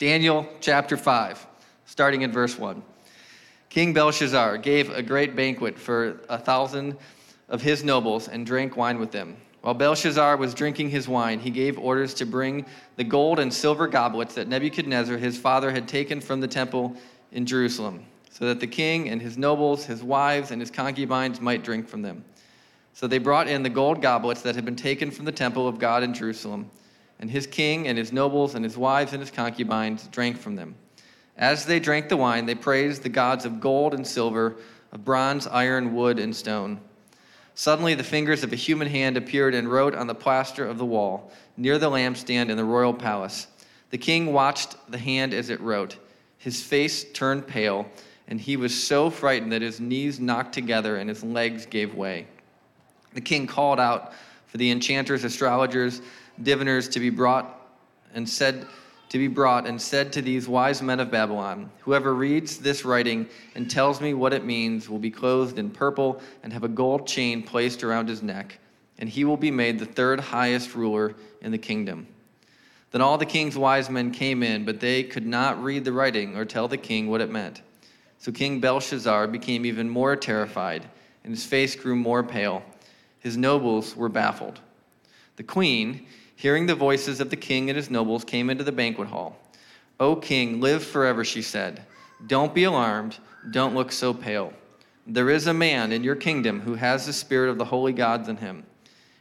Daniel chapter 5, starting in verse 1. King Belshazzar gave a great banquet for a thousand of his nobles and drank wine with them. While Belshazzar was drinking his wine, he gave orders to bring the gold and silver goblets that Nebuchadnezzar his father had taken from the temple in Jerusalem, so that the king and his nobles, his wives, and his concubines might drink from them. So they brought in the gold goblets that had been taken from the temple of God in Jerusalem and his king and his nobles and his wives and his concubines drank from them. As they drank the wine, they praised the gods of gold and silver, of bronze, iron, wood, and stone. Suddenly, the fingers of a human hand appeared and wrote on the plaster of the wall, near the lampstand in the royal palace. The king watched the hand as it wrote. His face turned pale, and he was so frightened that his knees knocked together and his legs gave way. The king called out for the enchanters, astrologers, diviners to be brought and said to be brought and said to these wise men of Babylon, Whoever reads this writing and tells me what it means will be clothed in purple and have a gold chain placed around his neck, and he will be made the third highest ruler in the kingdom. Then all the king's wise men came in, but they could not read the writing or tell the king what it meant. So King Belshazzar became even more terrified, and his face grew more pale. His nobles were baffled. The queen, hearing the voices of the king and his nobles, came into the banquet hall. O king, live forever, she said. Don't be alarmed. Don't look so pale. There is a man in your kingdom who has the spirit of the holy gods in him.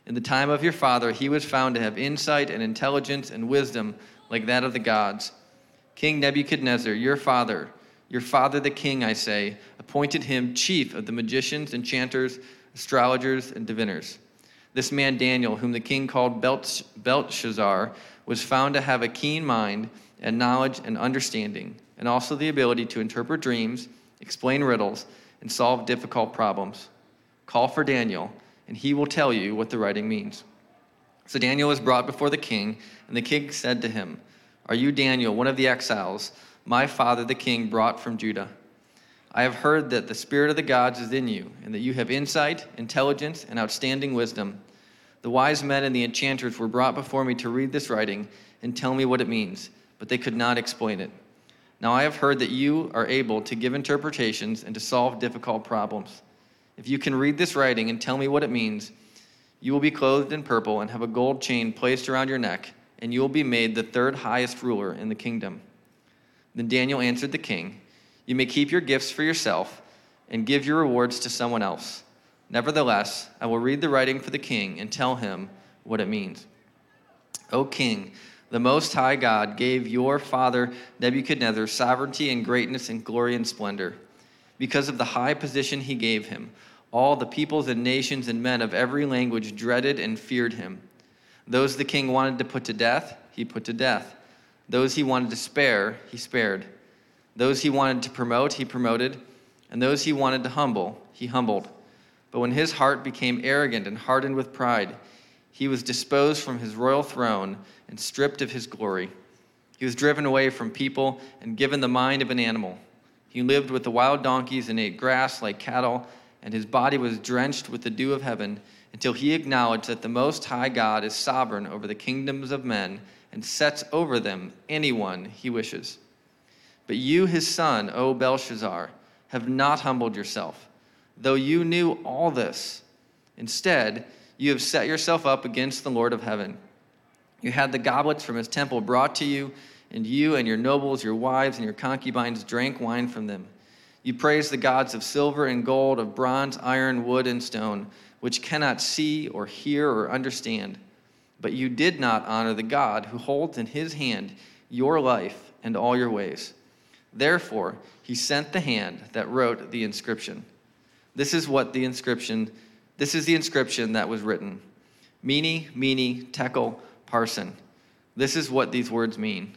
In the time of your father, he was found to have insight and intelligence and wisdom like that of the gods. King Nebuchadnezzar, your father, your father the king, I say, appointed him chief of the magicians, enchanters, astrologers, and diviners. This man Daniel, whom the king called Belteshazzar, was found to have a keen mind and knowledge and understanding, and also the ability to interpret dreams, explain riddles, and solve difficult problems. Call for Daniel, and he will tell you what the writing means. So Daniel was brought before the king, and the king said to him, Are you Daniel, one of the exiles, my father the king brought from Judah? I have heard that the Spirit of the gods is in you, and that you have insight, intelligence, and outstanding wisdom. The wise men and the enchanters were brought before me to read this writing and tell me what it means, but they could not explain it. Now I have heard that you are able to give interpretations and to solve difficult problems. If you can read this writing and tell me what it means, you will be clothed in purple and have a gold chain placed around your neck, and you will be made the third highest ruler in the kingdom. Then Daniel answered the king. You may keep your gifts for yourself and give your rewards to someone else. Nevertheless, I will read the writing for the king and tell him what it means. O king, the Most High God gave your father Nebuchadnezzar sovereignty and greatness and glory and splendor. Because of the high position he gave him, all the peoples and nations and men of every language dreaded and feared him. Those the king wanted to put to death, he put to death. Those he wanted to spare, he spared. Those he wanted to promote, he promoted, and those he wanted to humble, he humbled. But when his heart became arrogant and hardened with pride, he was disposed from his royal throne and stripped of his glory. He was driven away from people and given the mind of an animal. He lived with the wild donkeys and ate grass like cattle, and his body was drenched with the dew of heaven until he acknowledged that the Most High God is sovereign over the kingdoms of men and sets over them anyone he wishes. But you, his son, O Belshazzar, have not humbled yourself, though you knew all this. Instead, you have set yourself up against the Lord of heaven. You had the goblets from his temple brought to you, and you and your nobles, your wives, and your concubines drank wine from them. You praised the gods of silver and gold, of bronze, iron, wood, and stone, which cannot see or hear or understand. But you did not honor the God who holds in his hand your life and all your ways. Therefore, he sent the hand that wrote the inscription. This is what the inscription, this is the inscription that was written. Mene, mene, tekel, parsin. This is what these words mean.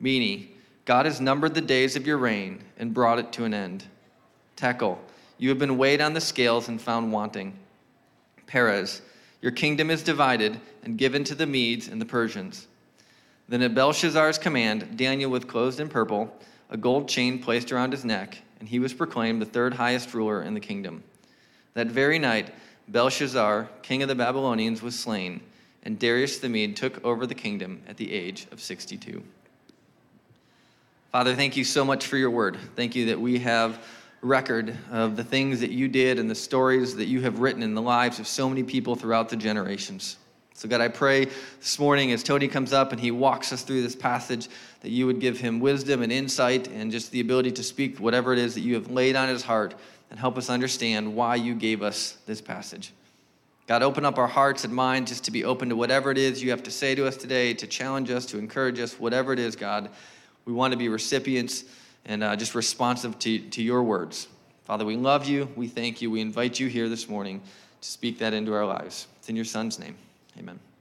Mene, God has numbered the days of your reign and brought it to an end. Tekel, you have been weighed on the scales and found wanting. Peres, your kingdom is divided and given to the Medes and the Persians. Then at Belshazzar's command, Daniel, was clothed in purple, a gold chain placed around his neck, and he was proclaimed the third highest ruler in the kingdom. That very night, Belshazzar, king of the Babylonians, was slain, and Darius the Mede took over the kingdom at the age of 62. Father, thank you so much for your word. Thank you that we have record of the things that you did and the stories that you have written in the lives of so many people throughout the generations. So, God, I pray this morning as Tony comes up and he walks us through this passage that you would give him wisdom and insight and just the ability to speak whatever it is that you have laid on his heart and help us understand why you gave us this passage. God, open up our hearts and minds just to be open to whatever it is you have to say to us today, to challenge us, to encourage us, whatever it is, God. We want to be recipients and uh, just responsive to, to your words. Father, we love you. We thank you. We invite you here this morning to speak that into our lives. It's in your son's name. Amen.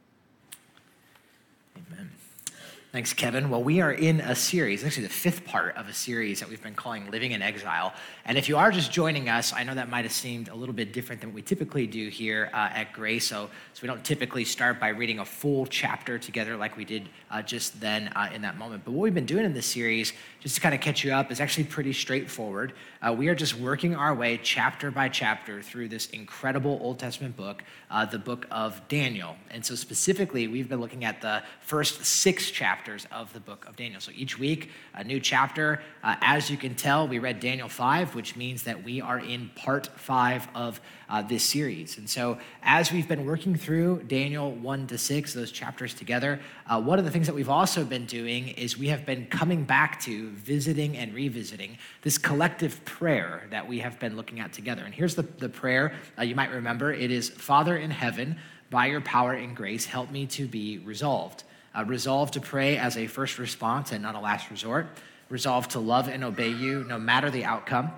Thanks, Kevin. Well, we are in a series, actually, the fifth part of a series that we've been calling Living in Exile. And if you are just joining us, I know that might have seemed a little bit different than what we typically do here uh, at Grace. So, so we don't typically start by reading a full chapter together like we did uh, just then uh, in that moment. But what we've been doing in this series, just to kind of catch you up, is actually pretty straightforward. Uh, we are just working our way chapter by chapter through this incredible Old Testament book, uh, the book of Daniel. And so, specifically, we've been looking at the first six chapters chapters of the book of Daniel. So each week, a new chapter. Uh, as you can tell, we read Daniel 5, which means that we are in part 5 of uh, this series. And so, as we've been working through Daniel 1 to 6, those chapters together, uh, one of the things that we've also been doing is we have been coming back to visiting and revisiting this collective prayer that we have been looking at together. And here's the, the prayer uh, you might remember it is Father in heaven, by your power and grace, help me to be resolved. Uh, resolve to pray as a first response and not a last resort. Resolve to love and obey you no matter the outcome.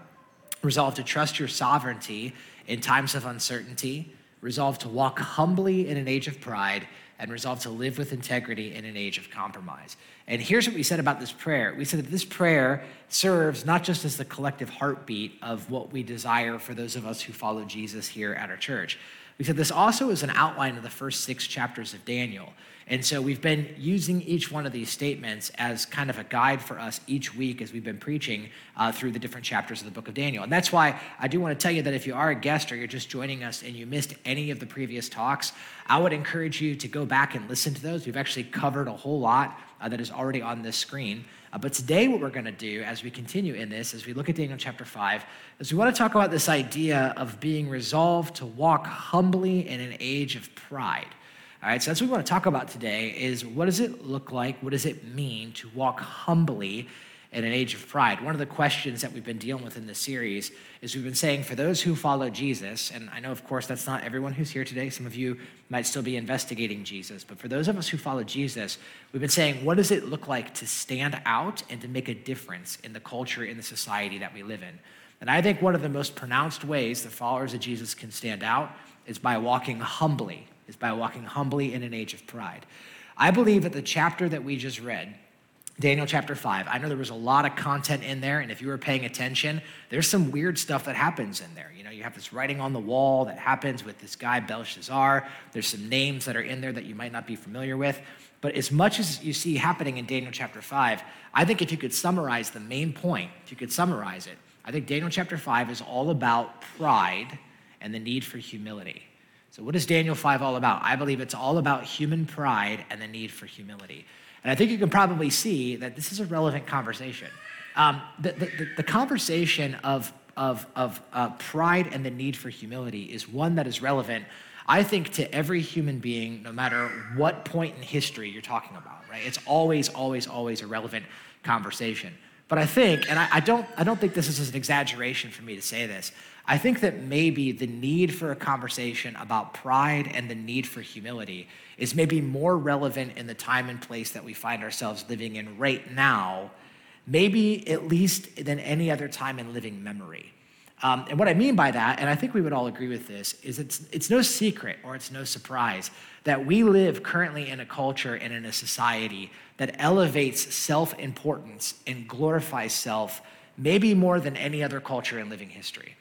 Resolve to trust your sovereignty in times of uncertainty. Resolve to walk humbly in an age of pride. And resolve to live with integrity in an age of compromise. And here's what we said about this prayer. We said that this prayer serves not just as the collective heartbeat of what we desire for those of us who follow Jesus here at our church. We said this also is an outline of the first six chapters of Daniel. And so we've been using each one of these statements as kind of a guide for us each week as we've been preaching uh, through the different chapters of the book of Daniel. And that's why I do want to tell you that if you are a guest or you're just joining us and you missed any of the previous talks, I would encourage you to go back and listen to those. We've actually covered a whole lot uh, that is already on this screen. Uh, but today, what we're going to do as we continue in this, as we look at Daniel chapter 5, is we want to talk about this idea of being resolved to walk humbly in an age of pride. All right, so that's what we want to talk about today is what does it look like? What does it mean to walk humbly in an age of pride? One of the questions that we've been dealing with in this series is we've been saying for those who follow Jesus, and I know, of course, that's not everyone who's here today. Some of you might still be investigating Jesus, but for those of us who follow Jesus, we've been saying, what does it look like to stand out and to make a difference in the culture, in the society that we live in? And I think one of the most pronounced ways that followers of Jesus can stand out is by walking humbly is by walking humbly in an age of pride. I believe that the chapter that we just read, Daniel chapter 5, I know there was a lot of content in there, and if you were paying attention, there's some weird stuff that happens in there. You know, you have this writing on the wall that happens with this guy, Belshazzar. There's some names that are in there that you might not be familiar with. But as much as you see happening in Daniel chapter 5, I think if you could summarize the main point, if you could summarize it, I think Daniel chapter 5 is all about pride and the need for humility. So, what is Daniel 5 all about? I believe it's all about human pride and the need for humility. And I think you can probably see that this is a relevant conversation. Um, the, the, the, conversation of, of, of uh, pride and the need for humility is one that is relevant, I think, to every human being, no matter what point in history you're talking about, right? It's always, always, always a relevant conversation. But I think, and I, I don't, I don't think this is an exaggeration for me to say this, I think that maybe the need for a conversation about pride and the need for humility is maybe more relevant in the time and place that we find ourselves living in right now, maybe at least than any other time in living memory. Um, and what I mean by that, and I think we would all agree with this, is it's, it's no secret or it's no surprise that we live currently in a culture and in a society that elevates self importance and glorifies self maybe more than any other culture in living history.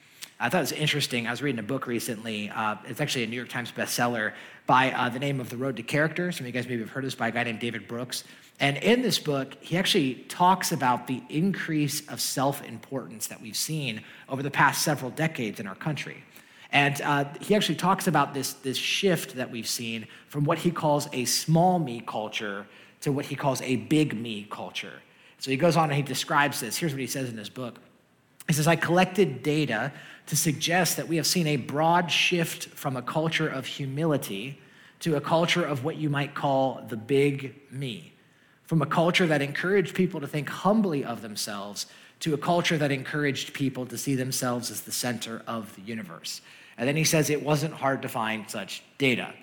I thought it was interesting. I was reading a book recently. Uh, it's actually a New York Times bestseller by uh, the name of The Road to Character. Some of you guys maybe have heard of this by a guy named David Brooks. And in this book, he actually talks about the increase of self importance that we've seen over the past several decades in our country. And uh, he actually talks about this, this shift that we've seen from what he calls a small me culture to what he calls a big me culture. So he goes on and he describes this. Here's what he says in his book. He says, I collected data to suggest that we have seen a broad shift from a culture of humility to a culture of what you might call the big me, from a culture that encouraged people to think humbly of themselves to a culture that encouraged people to see themselves as the center of the universe. And then he says it wasn't hard to find such data.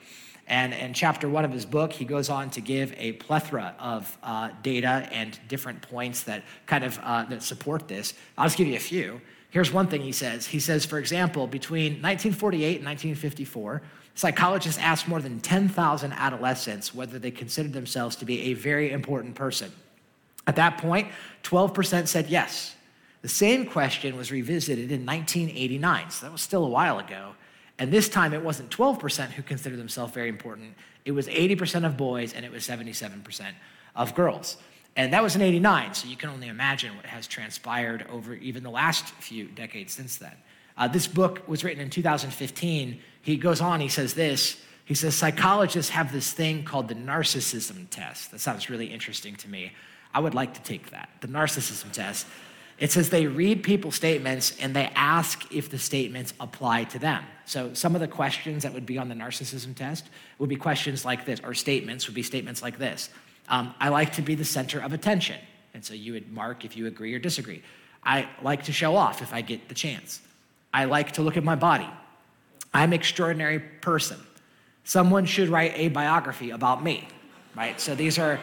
And in chapter one of his book, he goes on to give a plethora of uh, data and different points that kind of uh, that support this. I'll just give you a few. Here's one thing he says. He says, for example, between 1948 and 1954, psychologists asked more than 10,000 adolescents whether they considered themselves to be a very important person. At that point, 12% said yes. The same question was revisited in 1989, so that was still a while ago. And this time it wasn't 12% who considered themselves very important, it was 80% of boys and it was 77% of girls. And that was in 89, so you can only imagine what has transpired over even the last few decades since then. Uh, this book was written in 2015. He goes on, he says this. He says, psychologists have this thing called the narcissism test. That sounds really interesting to me. I would like to take that, the narcissism test. It says they read people's statements and they ask if the statements apply to them. So some of the questions that would be on the narcissism test would be questions like this, or statements would be statements like this. Um, I like to be the center of attention. And so you would mark if you agree or disagree. I like to show off if I get the chance. I like to look at my body. I'm an extraordinary person. Someone should write a biography about me, right? So these are,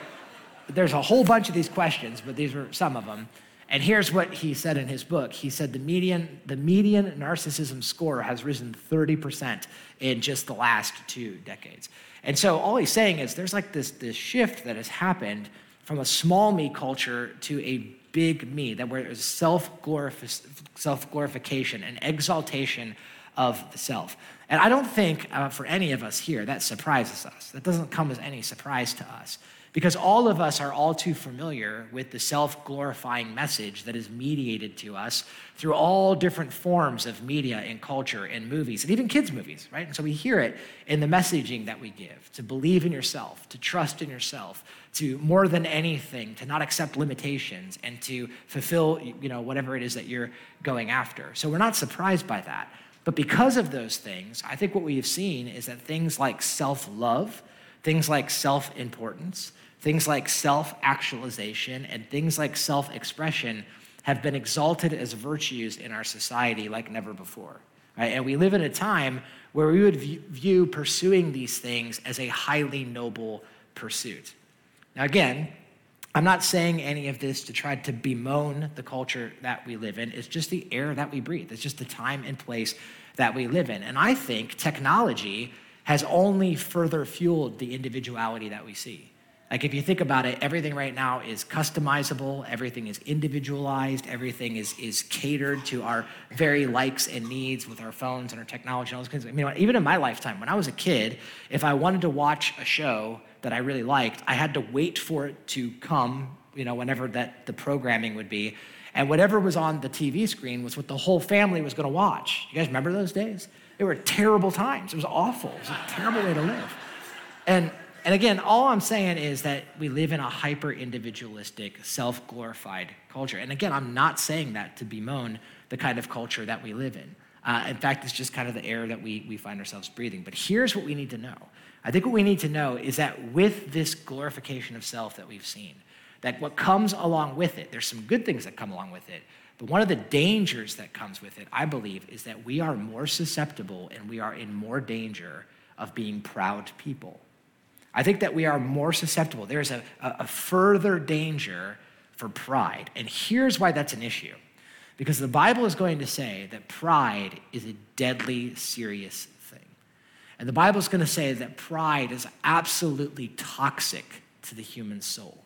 there's a whole bunch of these questions, but these were some of them. And here's what he said in his book. He said the median, the median narcissism score has risen 30% in just the last two decades. And so all he's saying is there's like this, this shift that has happened from a small me culture to a big me, that where there's self-glorification and exaltation of the self. And I don't think uh, for any of us here that surprises us. That doesn't come as any surprise to us because all of us are all too familiar with the self glorifying message that is mediated to us through all different forms of media and culture and movies, and even kids' movies, right? And so we hear it in the messaging that we give to believe in yourself, to trust in yourself, to more than anything, to not accept limitations, and to fulfill you know, whatever it is that you're going after. So we're not surprised by that. But because of those things, I think what we have seen is that things like self love, things like self importance, things like self actualization, and things like self expression have been exalted as virtues in our society like never before. Right? And we live in a time where we would view pursuing these things as a highly noble pursuit. Now, again, I'm not saying any of this to try to bemoan the culture that we live in. It's just the air that we breathe, it's just the time and place that we live in. And I think technology has only further fueled the individuality that we see. Like, if you think about it, everything right now is customizable, everything is individualized, everything is, is catered to our very likes and needs with our phones and our technology and all those kinds of I mean, even in my lifetime, when I was a kid, if I wanted to watch a show that I really liked, I had to wait for it to come, you know, whenever that the programming would be. And whatever was on the TV screen was what the whole family was going to watch. You guys remember those days? They were terrible times. It was awful. It was a terrible way to live. And, and again, all I'm saying is that we live in a hyper individualistic, self glorified culture. And again, I'm not saying that to bemoan the kind of culture that we live in. Uh, in fact, it's just kind of the air that we, we find ourselves breathing. But here's what we need to know I think what we need to know is that with this glorification of self that we've seen, that what comes along with it, there's some good things that come along with it, but one of the dangers that comes with it, I believe, is that we are more susceptible and we are in more danger of being proud people. I think that we are more susceptible. There's a, a, further danger for pride. And here's why that's an issue. Because the Bible is going to say that pride is a deadly serious thing. And the Bible is going to say that pride is absolutely toxic to the human soul.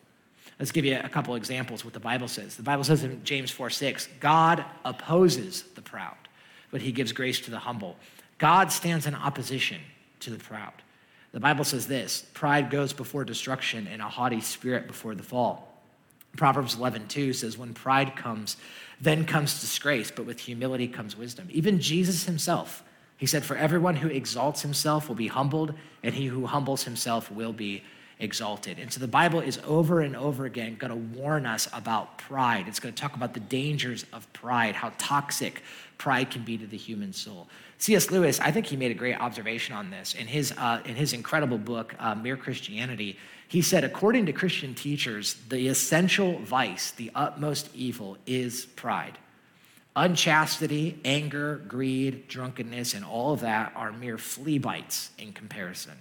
Let's give you a couple examples what the Bible says. The Bible says in James 4 6, God opposes the proud, but he gives grace to the humble. God stands in opposition to the proud. The Bible says this pride goes before destruction and a haughty spirit before the fall. Proverbs 11, 2 says, When pride comes, then comes disgrace, but with humility comes wisdom. Even Jesus himself, he said, For everyone who exalts himself will be humbled, and he who humbles himself will be exalted. And so the Bible is over and over again going to warn us about pride. It's going to talk about the dangers of pride, how toxic pride can be to the human soul. C.S. Lewis, I think he made a great observation on this in his, uh, in his incredible book, uh, Mere Christianity. He said, according to Christian teachers, the essential vice, the utmost evil, is pride. Unchastity, anger, greed, drunkenness, and all of that are mere flea bites in comparison.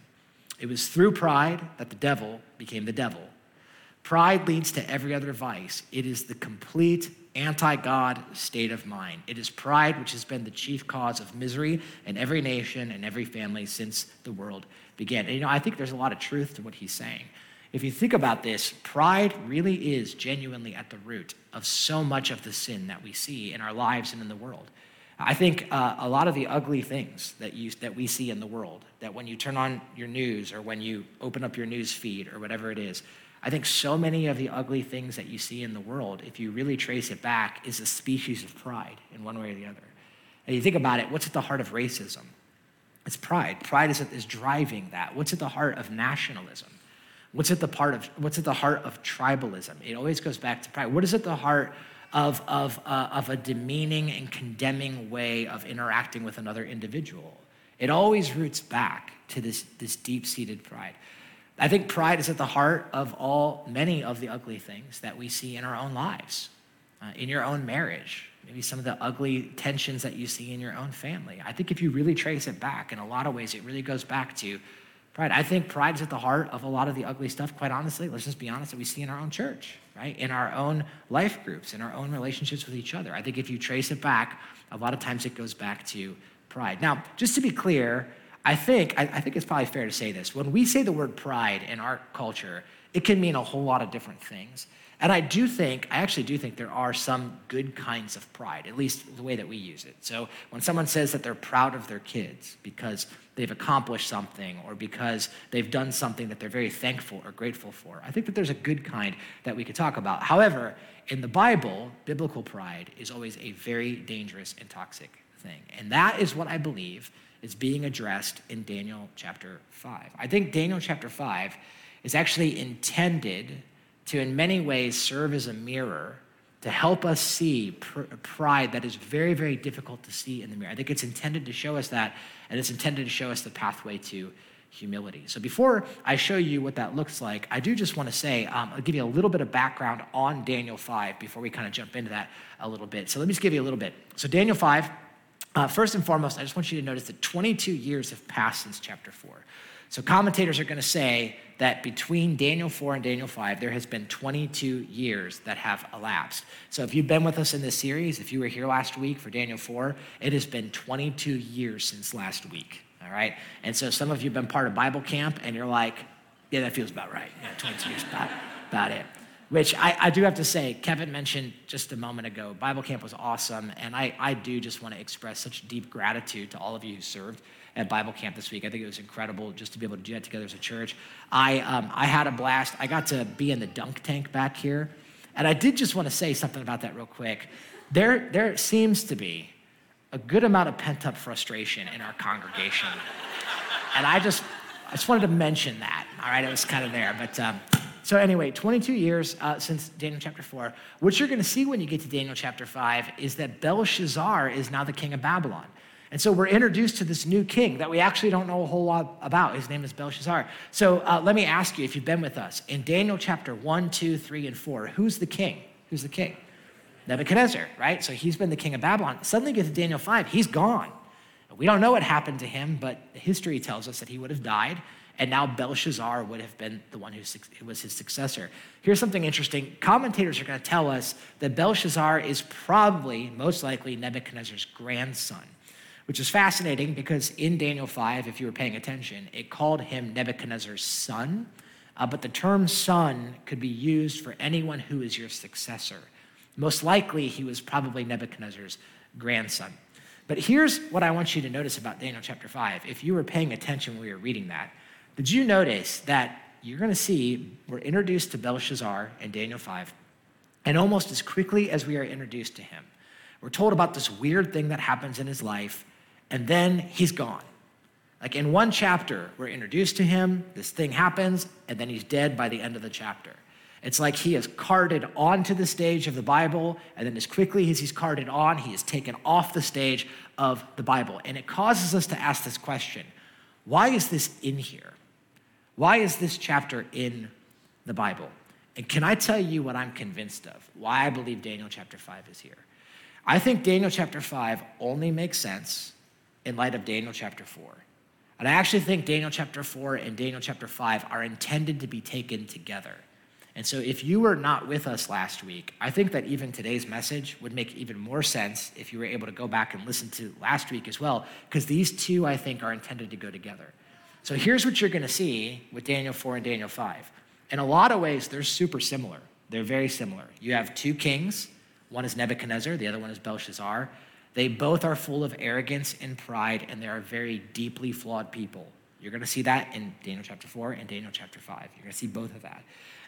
It was through pride that the devil became the devil. Pride leads to every other vice. It is the complete anti God state of mind. It is pride which has been the chief cause of misery in every nation and every family since the world began. And you know, I think there's a lot of truth to what he's saying. If you think about this, pride really is genuinely at the root of so much of the sin that we see in our lives and in the world. I think uh, a lot of the ugly things that, you, that we see in the world, that when you turn on your news or when you open up your news feed or whatever it is, I think so many of the ugly things that you see in the world, if you really trace it back, is a species of pride in one way or the other. And you think about it, what's at the heart of racism? It's pride. Pride is, is driving that. What's at the heart of nationalism? What's at the part of what's at the heart of tribalism? It always goes back to pride. What is at the heart of, of, uh, of a demeaning and condemning way of interacting with another individual? It always roots back to this, this deep-seated pride. I think pride is at the heart of all, many of the ugly things that we see in our own lives, uh, in your own marriage, maybe some of the ugly tensions that you see in your own family. I think if you really trace it back, in a lot of ways, it really goes back to pride. I think pride is at the heart of a lot of the ugly stuff, quite honestly, let's just be honest, that we see in our own church, right? In our own life groups, in our own relationships with each other. I think if you trace it back, a lot of times it goes back to pride. Now, just to be clear, I think, I, I, think it's probably fair to say this. When we say the word pride in our culture, it can mean a whole lot of different things. And I do think, I actually do think there are some good kinds of pride, at least the way that we use it. So when someone says that they're proud of their kids because they've accomplished something or because they've done something that they're very thankful or grateful for, I think that there's a good kind that we could talk about. However, in the Bible, biblical pride is always a very dangerous and toxic thing. And that is what I believe is being addressed in Daniel chapter 5. I think Daniel chapter 5 is actually intended to, in many ways, serve as a mirror to help us see pr- pride that is very, very difficult to see in the mirror. I think it's intended to show us that, and it's intended to show us the pathway to humility. So before I show you what that looks like, I do just want to say, um, I'll give you a little bit of background on Daniel 5 before we kind of jump into that a little bit. So let me just give you a little bit. So Daniel 5 uh, first and foremost, I just want you to notice that 22 years have passed since chapter 4. So commentators are going to say that between Daniel 4 and Daniel 5, there has been 22 years that have elapsed. So if you've been with us in this series, if you were here last week for Daniel 4, it has been 22 years since last week. All right? And so some of you have been part of Bible camp and you're like, yeah, that feels about right. Yeah, 22 years, about, about it which I, I, do have to say, Kevin mentioned just a moment ago, Bible camp was awesome. And I, I do just want to express such deep gratitude to all of you who served at Bible camp this week. I think it was incredible just to be able to do that together as a church. I, um, I had a blast. I got to be in the dunk tank back here. And I did just want to say something about that real quick. There, there seems to be a good amount of pent up frustration in our congregation. and I just, I just wanted to mention that. All right, it was kind of there. But um, so, anyway, 22 years uh, since Daniel chapter 4. What you're going to see when you get to Daniel chapter 5 is that Belshazzar is now the king of Babylon. And so we're introduced to this new king that we actually don't know a whole lot about. His name is Belshazzar. So uh, let me ask you, if you've been with us, in Daniel chapter 1, 2, 3, and 4, who's the king? Who's the king? Nebuchadnezzar, right? So he's been the king of Babylon. Suddenly get to Daniel 5, he's gone. We don't know what happened to him, but history tells us that he would have died and now Belshazzar would have been the one who was his successor. Here's something interesting. Commentators are going to tell us that Belshazzar is probably, most likely, Nebuchadnezzar's grandson, which is fascinating because in Daniel 5, if you were paying attention, it called him Nebuchadnezzar's son. Uh, but the term son could be used for anyone who is your successor. Most likely, he was probably Nebuchadnezzar's grandson. But here's what I want you to notice about Daniel chapter 5. If you were paying attention when we were reading that, did you notice that you're going to see we're introduced to Belshazzar in Daniel 5, and almost as quickly as we are introduced to him, we're told about this weird thing that happens in his life, and then he's gone. Like in one chapter, we're introduced to him, this thing happens, and then he's dead by the end of the chapter. It's like he is carted onto the stage of the Bible, and then as quickly as he's carted on, he is taken off the stage of the Bible. And it causes us to ask this question why is this in here? Why is this chapter in the Bible? And can I tell you what I'm convinced of? Why I believe Daniel chapter 5 is here? I think Daniel chapter 5 only makes sense in light of Daniel chapter 4. And I actually think Daniel chapter 4 and Daniel chapter 5 are intended to be taken together. And so, if you were not with us last week, I think that even today's message would make even more sense if you were able to go back and listen to last week as well, because these two, I think, are intended to go together. So, here's what you're going to see with Daniel 4 and Daniel 5. In a lot of ways, they're super similar. They're very similar. You have two kings, one is Nebuchadnezzar, the other one is Belshazzar. They both are full of arrogance and pride, and they are very deeply flawed people. You're going to see that in Daniel chapter 4 and Daniel chapter 5. You're going to see both of that.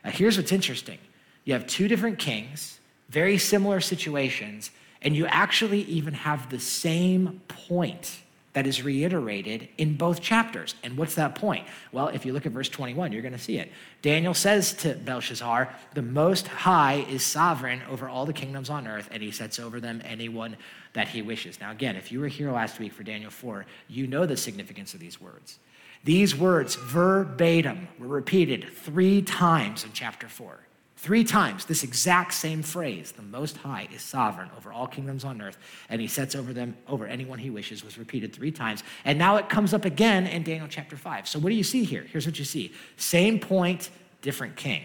Now, here's what's interesting you have two different kings, very similar situations, and you actually even have the same point that is reiterated in both chapters. And what's that point? Well, if you look at verse 21, you're going to see it. Daniel says to Belshazzar, The Most High is sovereign over all the kingdoms on earth, and he sets over them anyone that he wishes. Now, again, if you were here last week for Daniel 4, you know the significance of these words. These words, verbatim, were repeated three times in chapter 4. Three times, this exact same phrase, the Most High is sovereign over all kingdoms on earth, and he sets over them, over anyone he wishes, was repeated three times. And now it comes up again in Daniel chapter 5. So what do you see here? Here's what you see same point, different king,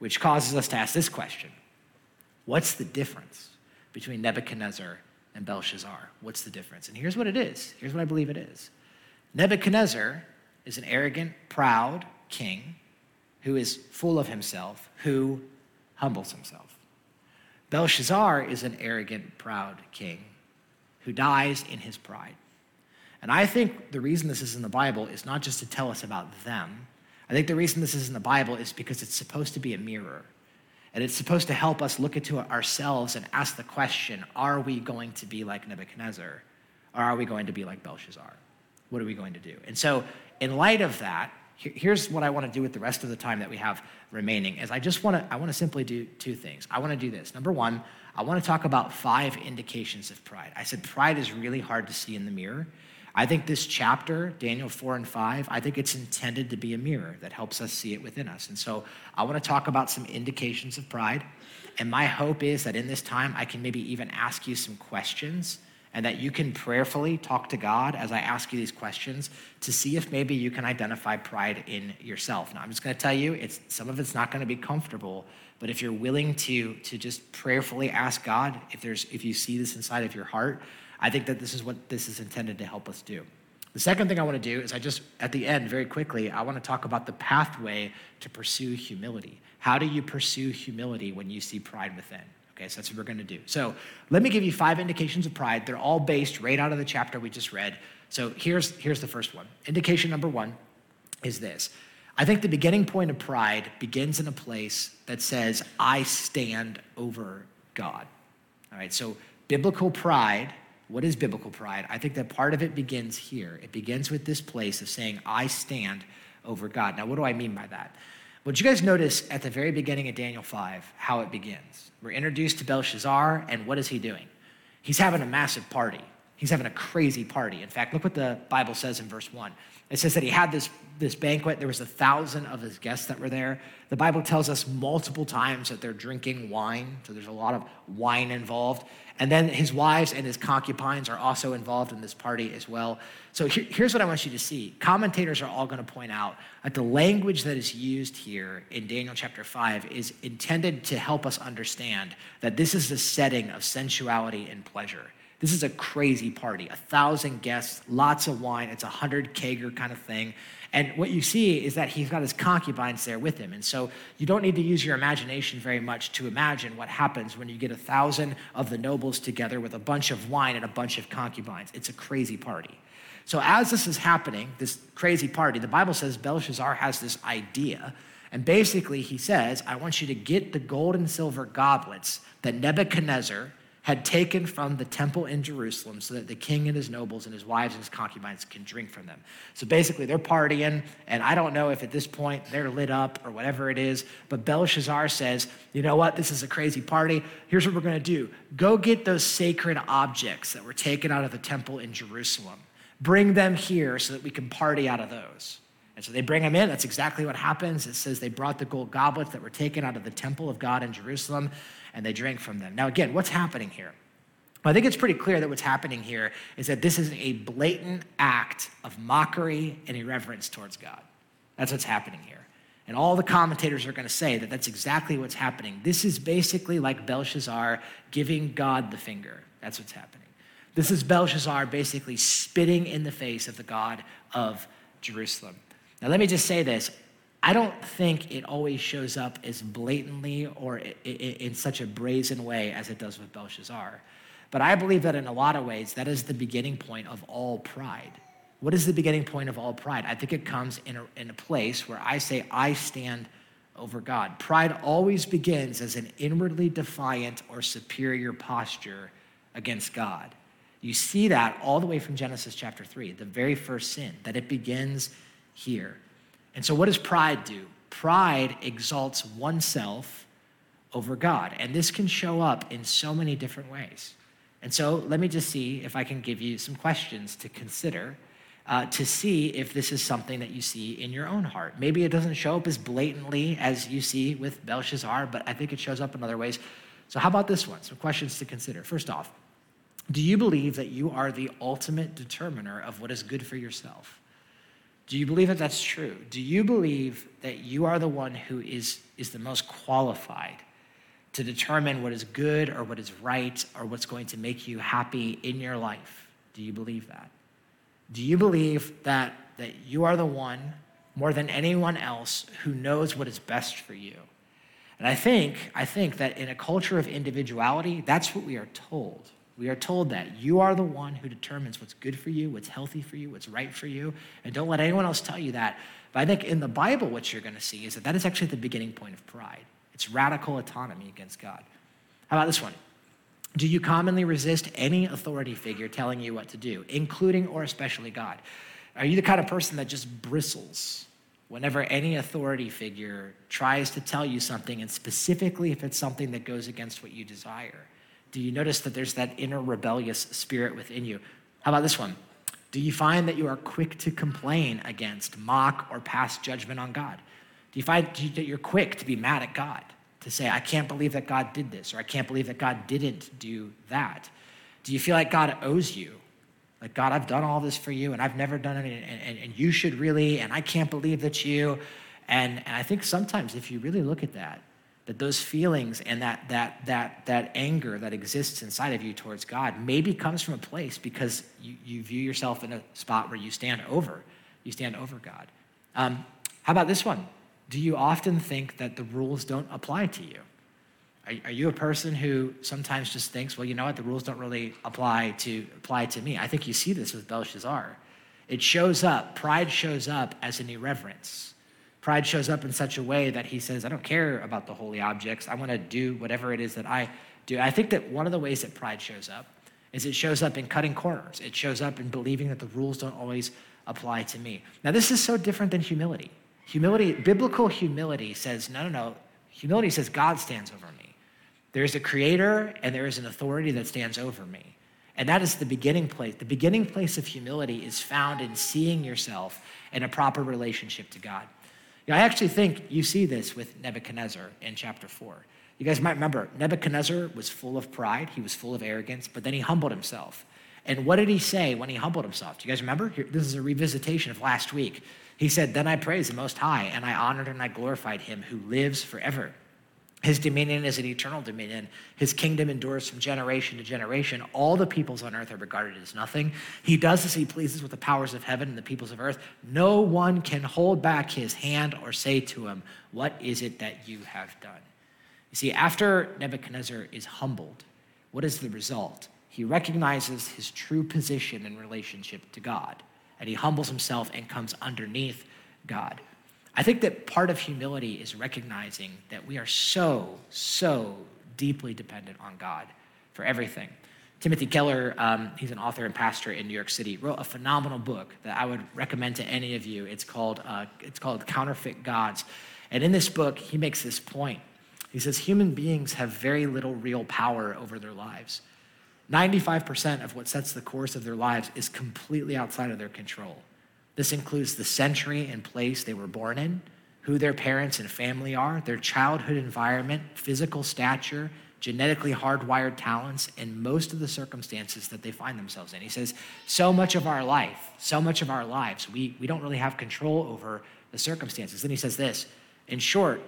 which causes us to ask this question What's the difference between Nebuchadnezzar and Belshazzar? What's the difference? And here's what it is. Here's what I believe it is Nebuchadnezzar is an arrogant, proud king who is full of himself, who humbles himself. Belshazzar is an arrogant, proud king who dies in his pride. And I think the reason this is in the Bible is not just to tell us about them. I think the reason this is in the Bible is because it's supposed to be a mirror. And it's supposed to help us look into ourselves and ask the question are we going to be like Nebuchadnezzar? Or are we going to be like Belshazzar? What are we going to do? And so, in light of that, here's what I want to do with the rest of the time that we have remaining is I just want to I want to simply do two things. I want to do this. Number 1, I want to talk about five indications of pride. I said pride is really hard to see in the mirror. I think this chapter, Daniel 4 and 5, I think it's intended to be a mirror that helps us see it within us. And so I want to talk about some indications of pride. And my hope is that in this time, I can maybe even ask you some questions and that you can prayerfully talk to God as I ask you these questions to see if maybe you can identify pride in yourself. Now, I'm just going to tell you, it's some of it's not going to be comfortable, but if you're willing to to just prayerfully ask God if there's if you see this inside of your heart, I think that this is what this is intended to help us do. The second thing I want to do is I just at the end very quickly, I want to talk about the pathway to pursue humility. How do you pursue humility when you see pride within? Okay, so that's what we're going to do. So let me give you five indications of pride. They're all based right out of the chapter we just read. So here's, here's the first one. Indication number one is this I think the beginning point of pride begins in a place that says, I stand over God. All right, so biblical pride, what is biblical pride? I think that part of it begins here. It begins with this place of saying, I stand over God. Now, what do I mean by that? Would you guys notice at the very beginning of Daniel 5 how it begins? We're introduced to Belshazzar, and what is he doing? He's having a massive party. He's having a crazy party. In fact, look what the Bible says in verse 1. It says that he had this, this banquet. There was a thousand of his guests that were there. The Bible tells us multiple times that they're drinking wine, so there's a lot of wine involved. And then his wives and his concubines are also involved in this party as well. So here, here's what I want you to see. Commentators are all going to point out that the language that is used here in Daniel chapter 5 is intended to help us understand that this is a setting of sensuality and pleasure. This is a crazy party. A thousand guests, lots of wine. It's a hundred kegger kind of thing. And what you see is that he's got his concubines there with him. And so you don't need to use your imagination very much to imagine what happens when you get a thousand of the nobles together with a bunch of wine and a bunch of concubines. It's a crazy party. So as this is happening, this crazy party, the Bible says Belshazzar has this idea. And basically, he says, I want you to get the gold and silver goblets that Nebuchadnezzar had taken from the temple in Jerusalem so that the king and his nobles and his wives and his concubines can drink from them. So basically, they're partying, and I don't know if at this point they're lit up or whatever it is, but Belshazzar says, You know what? This is a crazy party. Here's what we're going to do go get those sacred objects that were taken out of the temple in Jerusalem, bring them here so that we can party out of those. And so they bring them in. That's exactly what happens. It says they brought the gold goblets that were taken out of the temple of God in Jerusalem and they drank from them. Now, again, what's happening here? Well, I think it's pretty clear that what's happening here is that this is a blatant act of mockery and irreverence towards God. That's what's happening here. And all the commentators are going to say that that's exactly what's happening. This is basically like Belshazzar giving God the finger. That's what's happening. This is Belshazzar basically spitting in the face of the God of Jerusalem. Now, let me just say this I don't think it always shows up as blatantly or in such a brazen way as it does with Belshazzar. But I believe that in a lot of ways, that is the beginning point of all pride. What is the beginning point of all pride? I think it comes in a, in a place where I say, I stand over God. Pride always begins as an inwardly defiant or superior posture against God. You see that all the way from Genesis chapter 3, the very first sin, that it begins here. And so, what does pride do? Pride exalts oneself over God. And this can show up in so many different ways. And so, let me just see if I can give you some questions to consider uh, to see if this is something that you see in your own heart. Maybe it doesn't show up as blatantly as you see with Belshazzar, but I think it shows up in other ways. So, how about this one? Some questions to consider. First off, do you believe that you are the ultimate determiner of what is good for yourself? Do you believe that that's true? Do you believe that you are the one who is, is the most qualified to determine what is good or what is right or what's going to make you happy in your life? Do you believe that? Do you believe that, that you are the one more than anyone else who knows what is best for you? And I think, I think that in a culture of individuality, that's what we are told. We are told that you are the one who determines what's good for you, what's healthy for you, what's right for you, and don't let anyone else tell you that. But I think in the Bible, what you're going to see is that that is actually the beginning point of pride. It's radical autonomy against God. How about this one? Do you commonly resist any authority figure telling you what to do, including or especially God? Are you the kind of person that just bristles whenever any authority figure tries to tell you something, and specifically if it's something that goes against what you desire? Do you notice that there's that inner rebellious spirit within you? How about this one? Do you find that you are quick to complain against, mock, or pass judgment on God? Do you find that you're quick to be mad at God? To say, I can't believe that God did this, or I can't believe that God didn't do that? Do you feel like God owes you? Like, God, I've done all this for you, and I've never done it, and, and, and you should really, and I can't believe that you. And, and I think sometimes if you really look at that, that those feelings and that that that that anger that exists inside of you towards God maybe comes from a place because you, you view yourself in a spot where you stand over, you stand over God. Um, how about this one? Do you often think that the rules don't apply to you? Are, are you a person who sometimes just thinks, well, you know what, the rules don't really apply to apply to me? I think you see this with Belshazzar. It shows up, pride shows up as an irreverence Pride shows up in such a way that he says, I don't care about the holy objects. I want to do whatever it is that I do. I think that one of the ways that pride shows up is it shows up in cutting corners. It shows up in believing that the rules don't always apply to me. Now, this is so different than humility. Humility, biblical humility says, no, no, no. Humility says God stands over me. There is a creator and there is an authority that stands over me. And that is the beginning place. The beginning place of humility is found in seeing yourself in a proper relationship to God. I actually think you see this with Nebuchadnezzar in chapter 4. You guys might remember Nebuchadnezzar was full of pride, he was full of arrogance, but then he humbled himself. And what did he say when he humbled himself? Do you guys remember? Here, this is a revisitation of last week. He said, Then I praised the Most High, and I honored and I glorified him who lives forever. His dominion is an eternal dominion. His kingdom endures from generation to generation. All the peoples on earth are regarded as nothing. He does as he pleases with the powers of heaven and the peoples of earth. No one can hold back his hand or say to him, What is it that you have done? You see, after Nebuchadnezzar is humbled, what is the result? He recognizes his true position in relationship to God, and he humbles himself and comes underneath God. I think that part of humility is recognizing that we are so, so deeply dependent on God for everything. Timothy Keller, um, he's an author and pastor in New York City, wrote a phenomenal book that I would recommend to any of you. It's called, uh, it's called Counterfeit Gods. And in this book, he makes this point. He says human beings have very little real power over their lives. 95% of what sets the course of their lives is completely outside of their control. This includes the century and place they were born in, who their parents and family are, their childhood environment, physical stature, genetically hardwired talents, and most of the circumstances that they find themselves in. He says, so much of our life, so much of our lives, we, we don't really have control over the circumstances. Then he says this In short,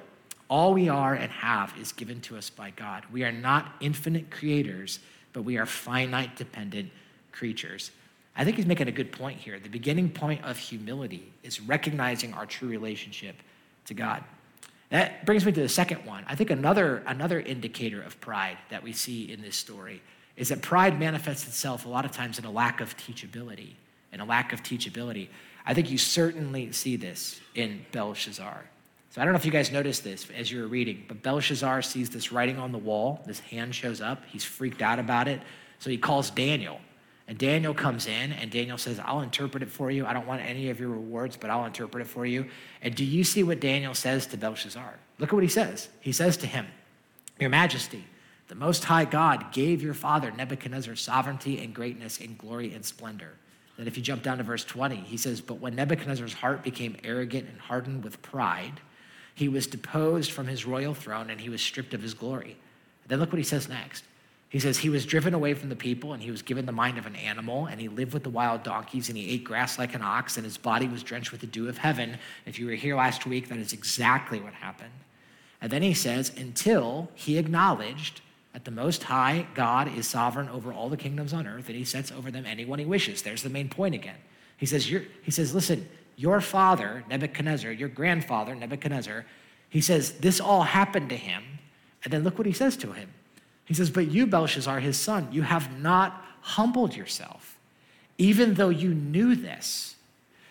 all we are and have is given to us by God. We are not infinite creators, but we are finite, dependent creatures. I think he's making a good point here. The beginning point of humility is recognizing our true relationship to God. That brings me to the second one. I think another, another indicator of pride that we see in this story is that pride manifests itself a lot of times in a lack of teachability. And a lack of teachability. I think you certainly see this in Belshazzar. So I don't know if you guys noticed this as you were reading, but Belshazzar sees this writing on the wall. This hand shows up. He's freaked out about it. So he calls Daniel. And Daniel comes in, and Daniel says, I'll interpret it for you. I don't want any of your rewards, but I'll interpret it for you. And do you see what Daniel says to Belshazzar? Look at what he says. He says to him, Your Majesty, the Most High God gave your father Nebuchadnezzar sovereignty and greatness and glory and splendor. Then, if you jump down to verse 20, he says, But when Nebuchadnezzar's heart became arrogant and hardened with pride, he was deposed from his royal throne and he was stripped of his glory. Then look what he says next. He says, He was driven away from the people, and he was given the mind of an animal, and he lived with the wild donkeys, and he ate grass like an ox, and his body was drenched with the dew of heaven. If you were here last week, that is exactly what happened. And then he says, Until he acknowledged that the Most High God is sovereign over all the kingdoms on earth, and he sets over them anyone he wishes. There's the main point again. He says, He says, Listen, your father, Nebuchadnezzar, your grandfather, Nebuchadnezzar, he says, This all happened to him. And then look what he says to him. He says, But you, Belshazzar, his son, you have not humbled yourself, even though you knew this.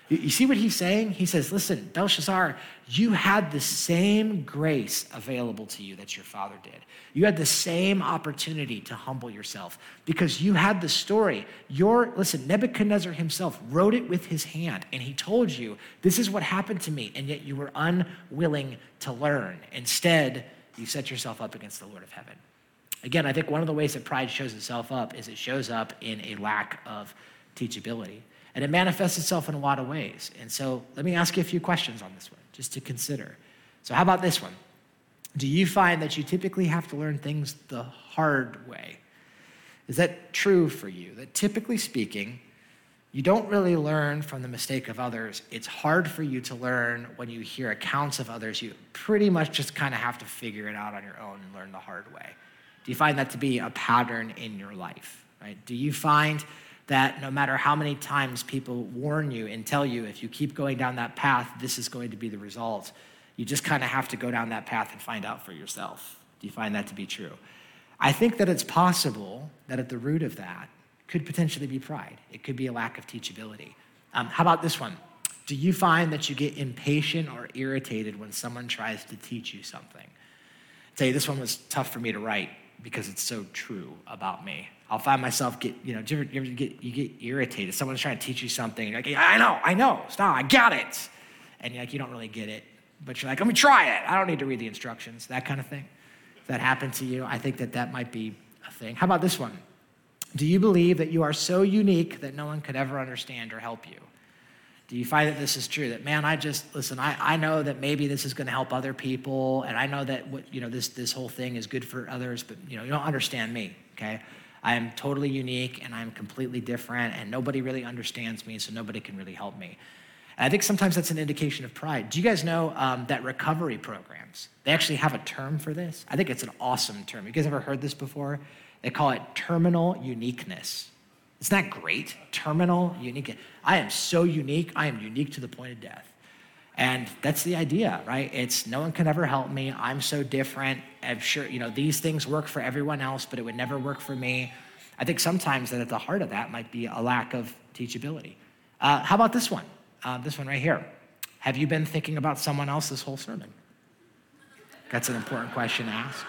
You see what he's saying? He says, Listen, Belshazzar, you had the same grace available to you that your father did. You had the same opportunity to humble yourself because you had the story. Your, listen, Nebuchadnezzar himself wrote it with his hand and he told you, This is what happened to me, and yet you were unwilling to learn. Instead, you set yourself up against the Lord of heaven. Again, I think one of the ways that pride shows itself up is it shows up in a lack of teachability. And it manifests itself in a lot of ways. And so let me ask you a few questions on this one, just to consider. So, how about this one? Do you find that you typically have to learn things the hard way? Is that true for you? That typically speaking, you don't really learn from the mistake of others. It's hard for you to learn when you hear accounts of others. You pretty much just kind of have to figure it out on your own and learn the hard way. Do you find that to be a pattern in your life? Right? Do you find that no matter how many times people warn you and tell you if you keep going down that path, this is going to be the result, you just kind of have to go down that path and find out for yourself? Do you find that to be true? I think that it's possible that at the root of that could potentially be pride. It could be a lack of teachability. Um, how about this one? Do you find that you get impatient or irritated when someone tries to teach you something? I'll tell you, this one was tough for me to write because it's so true about me. I'll find myself get, you know, you ever, you ever get, you get irritated. Someone's trying to teach you something. You're like, yeah, I know, I know, stop, I got it. And you're like, you don't really get it, but you're like, let me try it. I don't need to read the instructions, that kind of thing. If that happened to you, I think that that might be a thing. How about this one? Do you believe that you are so unique that no one could ever understand or help you? Do you find that this is true? That man, I just listen. I, I know that maybe this is going to help other people, and I know that what you know this this whole thing is good for others, but you know you don't understand me. Okay, I am totally unique and I'm completely different, and nobody really understands me, so nobody can really help me. And I think sometimes that's an indication of pride. Do you guys know um, that recovery programs they actually have a term for this? I think it's an awesome term. You guys ever heard this before? They call it terminal uniqueness. Isn't that great? Terminal, unique. I am so unique. I am unique to the point of death. And that's the idea, right? It's no one can ever help me. I'm so different. I'm sure, you know, these things work for everyone else, but it would never work for me. I think sometimes that at the heart of that might be a lack of teachability. Uh, how about this one? Uh, this one right here. Have you been thinking about someone else this whole sermon? That's an important question to ask,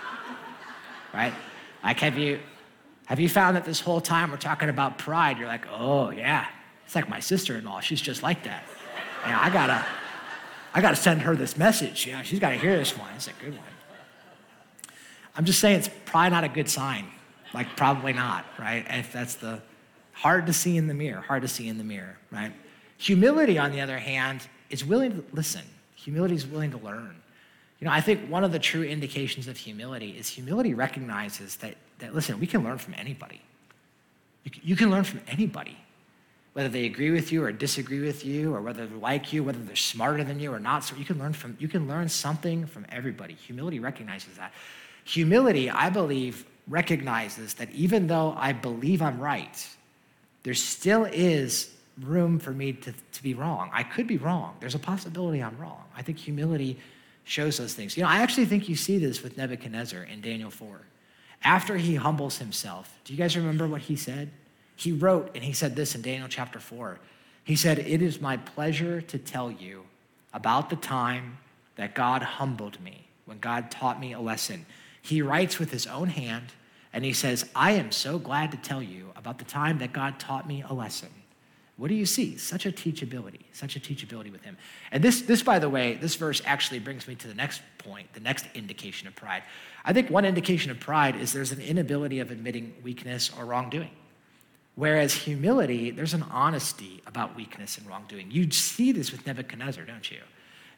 right? Like, have you, Have you found that this whole time we're talking about pride, you're like, oh, yeah, it's like my sister in law. She's just like that. I gotta, I gotta send her this message. Yeah, she's gotta hear this one. It's a good one. I'm just saying it's probably not a good sign. Like, probably not, right? If that's the hard to see in the mirror, hard to see in the mirror, right? Humility, on the other hand, is willing to listen. Humility is willing to learn. You know, I think one of the true indications of humility is humility recognizes that, that listen, we can learn from anybody. You can, learn from anybody, whether they agree with you or disagree with you, or whether they like you, whether they're smarter than you or not. So you can learn from you can learn something from everybody. Humility recognizes that. Humility, I believe, recognizes that even though I believe I'm right, there still is room for me to, to be wrong. I could be wrong. There's a possibility I'm wrong. I think humility shows those things. You know, I actually think you see this with Nebuchadnezzar in Daniel 4. After he humbles himself, do you guys remember what he said? He wrote, and he said this in Daniel chapter 4. He said, It is my pleasure to tell you about the time that God humbled me, when God taught me a lesson. He writes with his own hand, and he says, I am so glad to tell you about the time that God taught me a lesson. What do you see? Such a teachability, such a teachability with him. And this, this, by the way, this verse actually brings me to the next point, the next indication of pride. I think one indication of pride is there's an inability of admitting weakness or wrongdoing. Whereas humility, there's an honesty about weakness and wrongdoing. You see this with Nebuchadnezzar, don't you?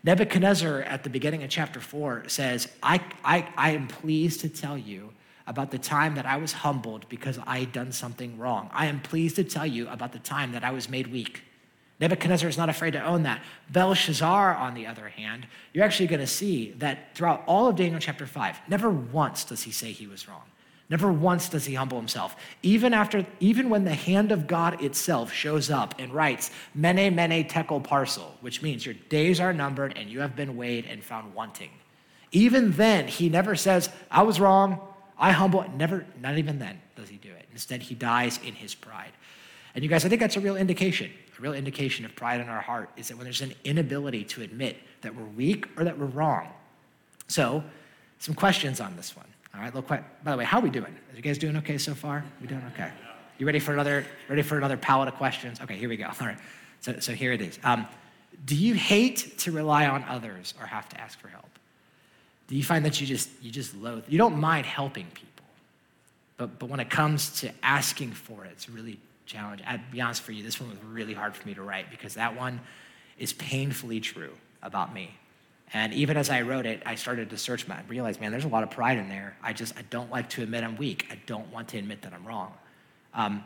Nebuchadnezzar, at the beginning of chapter 4, says, I, I, I am pleased to tell you about the time that I was humbled because I had done something wrong. I am pleased to tell you about the time that I was made weak. Nebuchadnezzar is not afraid to own that. Belshazzar, on the other hand, you're actually going to see that throughout all of Daniel chapter 5, never once does he say he was wrong. Never once does he humble himself. Even after, even when the hand of God itself shows up and writes, Mene, Mene, Tekel, Parsin, which means your days are numbered and you have been weighed and found wanting. Even then, he never says, I was wrong, I humble, never, not even then does he do it. Instead, he dies in his pride. And you guys, I think that's a real indication. A real indication of pride in our heart is that when there's an inability to admit that we're weak or that we're wrong. So, some questions on this one. All right, by the way, how are we doing? Are you guys doing okay so far? We doing okay? You ready for another ready for another palette of questions? Okay, here we go. All right. So, so here it is. Um, do you hate to rely on others or have to ask for help? Do you find that you just you just loathe you don't mind helping people but but when it comes to asking for it it's really challenging i'll be honest for you this one was really hard for me to write because that one is painfully true about me and even as i wrote it i started to search my I realized man there's a lot of pride in there i just i don't like to admit i'm weak i don't want to admit that i'm wrong um,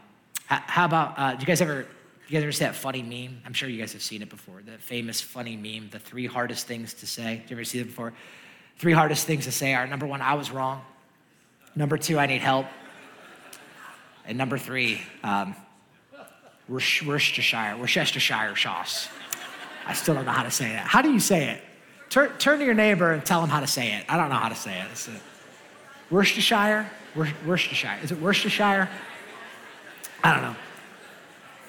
how about uh, do you guys ever you guys ever see that funny meme? I'm sure you guys have seen it before. The famous funny meme, the three hardest things to say. Did you ever see it before? Three hardest things to say are number one, I was wrong. Number two, I need help. And number three, um, Worcestershire, Worcestershire sauce. I still don't know how to say that. How do you say it? Turn, turn to your neighbor and tell him how to say it. I don't know how to say it. Worcestershire? Worcestershire. Is it Worcestershire? I don't know.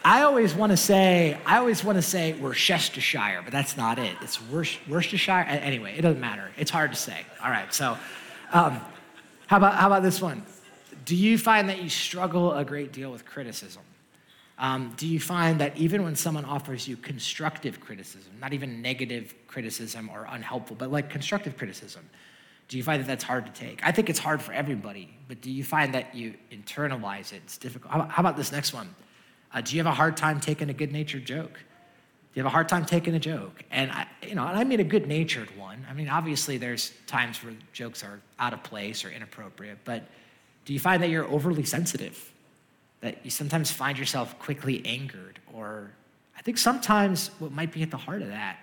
I always want to say, I always want to say Worcestershire, but that's not it. It's Worcestershire. Anyway, it doesn't matter. It's hard to say. All right. So, um, how about how about this one? Do you find that you struggle a great deal with criticism? Um, do you find that even when someone offers you constructive criticism, not even negative criticism or unhelpful, but like constructive criticism, do you find that that's hard to take? I think it's hard for everybody, but do you find that you internalize it? It's difficult. How about, how about this next one? Uh, do you have a hard time taking a good natured joke? Do you have a hard time taking a joke? And I, you know, and I mean a good natured one. I mean, obviously, there's times where jokes are out of place or inappropriate, but do you find that you're overly sensitive? That you sometimes find yourself quickly angered? Or I think sometimes what might be at the heart of that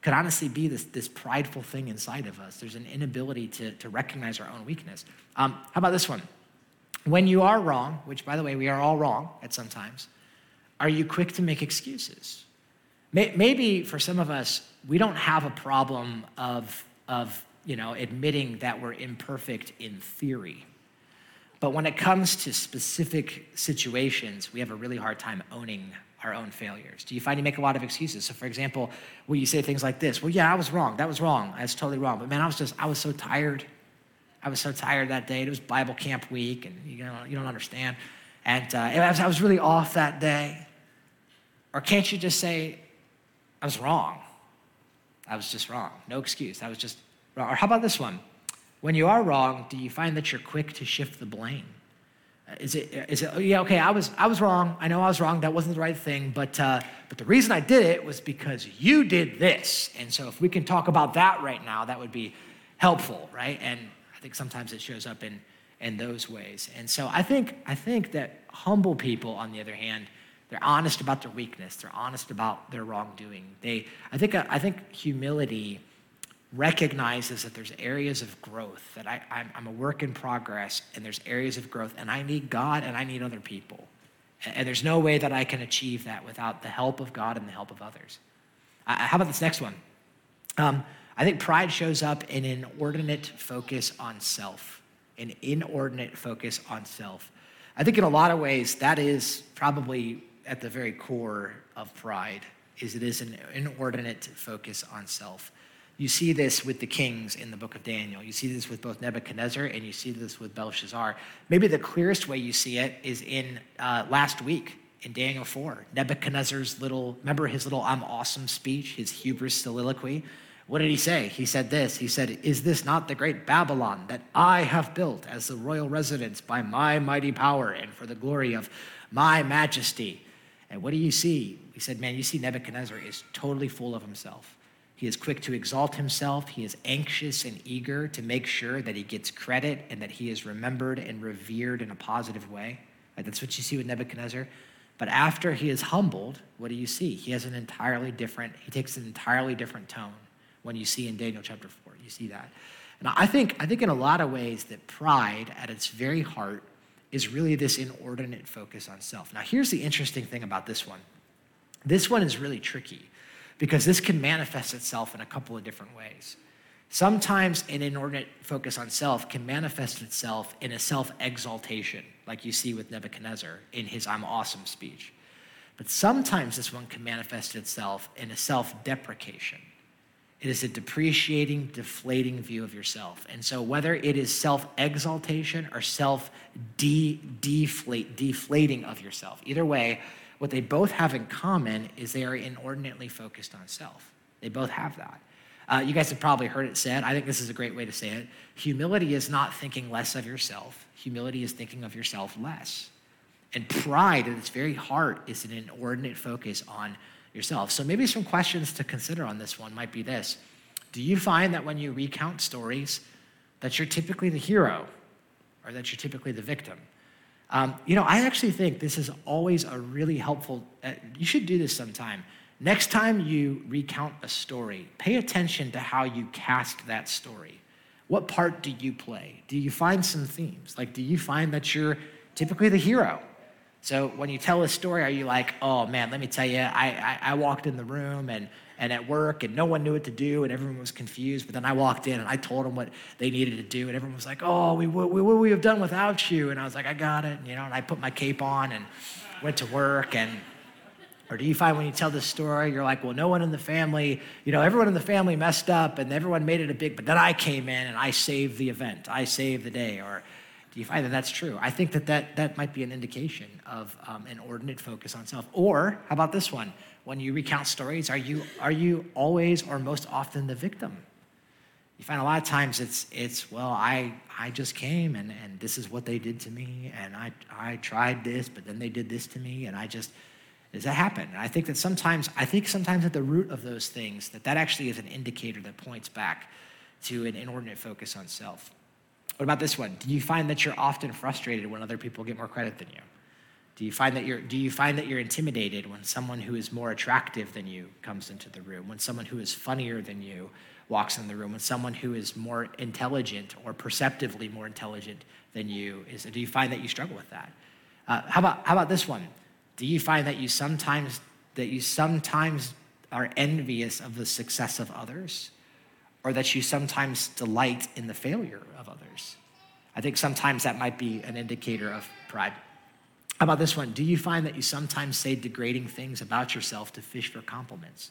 could honestly be this, this prideful thing inside of us. There's an inability to, to recognize our own weakness. Um, how about this one? When you are wrong, which by the way, we are all wrong at some times, are you quick to make excuses? Maybe for some of us, we don't have a problem of, of you know, admitting that we're imperfect in theory. But when it comes to specific situations, we have a really hard time owning our own failures. Do you find you make a lot of excuses? So, for example, will you say things like this? Well, yeah, I was wrong. That was wrong. That's totally wrong. But man, I was just, I was so tired. I was so tired that day. It was Bible camp week, and you know, you don't understand. And uh, I, was, I was really off that day. Or can't you just say, I was wrong? I was just wrong. No excuse. I was just wrong. Or how about this one? When you are wrong, do you find that you're quick to shift the blame? Uh, is it, is it, oh, yeah, okay, I was, I was wrong. I know I was wrong. That wasn't the right thing. But, uh, but the reason I did it was because you did this. And so if we can talk about that right now, that would be helpful, right? And I think sometimes it shows up in, in those ways. And so I think, I think that humble people, on the other hand, they're honest about their weakness. They're honest about their wrongdoing. They, I think, I think humility recognizes that there's areas of growth that I, I'm, I'm a work in progress, and there's areas of growth, and I need God and I need other people. And, and there's no way that I can achieve that without the help of God and the help of others. Uh, how about this next one? Um, I think pride shows up in an inordinate focus on self, an inordinate focus on self. I think in a lot of ways that is probably at the very core of pride is it is an inordinate focus on self. You see this with the kings in the book of Daniel. You see this with both Nebuchadnezzar and you see this with Belshazzar. Maybe the clearest way you see it is in uh, last week in Daniel 4. Nebuchadnezzar's little, remember his little I'm awesome speech, his hubris soliloquy? What did he say? He said this He said, Is this not the great Babylon that I have built as the royal residence by my mighty power and for the glory of my majesty? And what do you see? He said, Man, you see Nebuchadnezzar is totally full of himself. He is quick to exalt himself. He is anxious and eager to make sure that he gets credit and that he is remembered and revered in a positive way. Right? That's what you see with Nebuchadnezzar. But after he is humbled, what do you see? He has an entirely different, he takes an entirely different tone when you see in Daniel chapter 4. You see that. And I think, I think in a lot of ways that pride at its very heart is really this inordinate focus on self. Now, here's the interesting thing about this one this one is really tricky because this can manifest itself in a couple of different ways. Sometimes an inordinate focus on self can manifest itself in a self exaltation, like you see with Nebuchadnezzar in his I'm awesome speech. But sometimes this one can manifest itself in a self deprecation it is a depreciating, deflating view of yourself. And so, whether it is self exaltation or self deflating of yourself, either way, what they both have in common is they are inordinately focused on self. They both have that. Uh, you guys have probably heard it said. I think this is a great way to say it. Humility is not thinking less of yourself, humility is thinking of yourself less. And pride, at its very heart, is an inordinate focus on yourself. So maybe some questions to consider on this one might be this Do you find that when you recount stories, that you're typically the hero or that you're typically the victim? Um, you know, I actually think this is always a really helpful, uh, you should do this sometime. Next time you recount a story, pay attention to how you cast that story. What part do you play? Do you find some themes? Like, do you find that you're typically the hero? So when you tell a story, are you like, oh man, let me tell you, I, I, I, walked in the room and, and at work and no one knew what to do and everyone was confused. But then I walked in and I told them what they needed to do and everyone was like, oh, we, what would we have done without you? And I was like, I got it. You know, and I put my cape on and went to work and or do you find when you tell this story, you're like, well, no one in the family, you know, everyone in the family messed up and everyone made it a big, but then I came in and I saved the event, I saved the day. Or do you find that that's true? I think that that, that might be an indication of um, an ordinate focus on self. Or how about this one? When you recount stories, are you, are you always or most often the victim? You find a lot of times it's, it's well, I, I just came and, and this is what they did to me, and I, I tried this, but then they did this to me, and I just, does that happen? And I think that sometimes, I think sometimes at the root of those things, that that actually is an indicator that points back to an inordinate focus on self. What about this one? Do you find that you're often frustrated when other people get more credit than you? Do you find that you're do you find that you're intimidated when someone who is more attractive than you comes into the room, when someone who is funnier than you walks in the room, when someone who is more intelligent or perceptively more intelligent than you is do you find that you struggle with that? Uh, how about how about this one? Do you find that you sometimes that you sometimes are envious of the success of others? or that you sometimes delight in the failure. I think sometimes that might be an indicator of pride. How about this one? Do you find that you sometimes say degrading things about yourself to fish for compliments?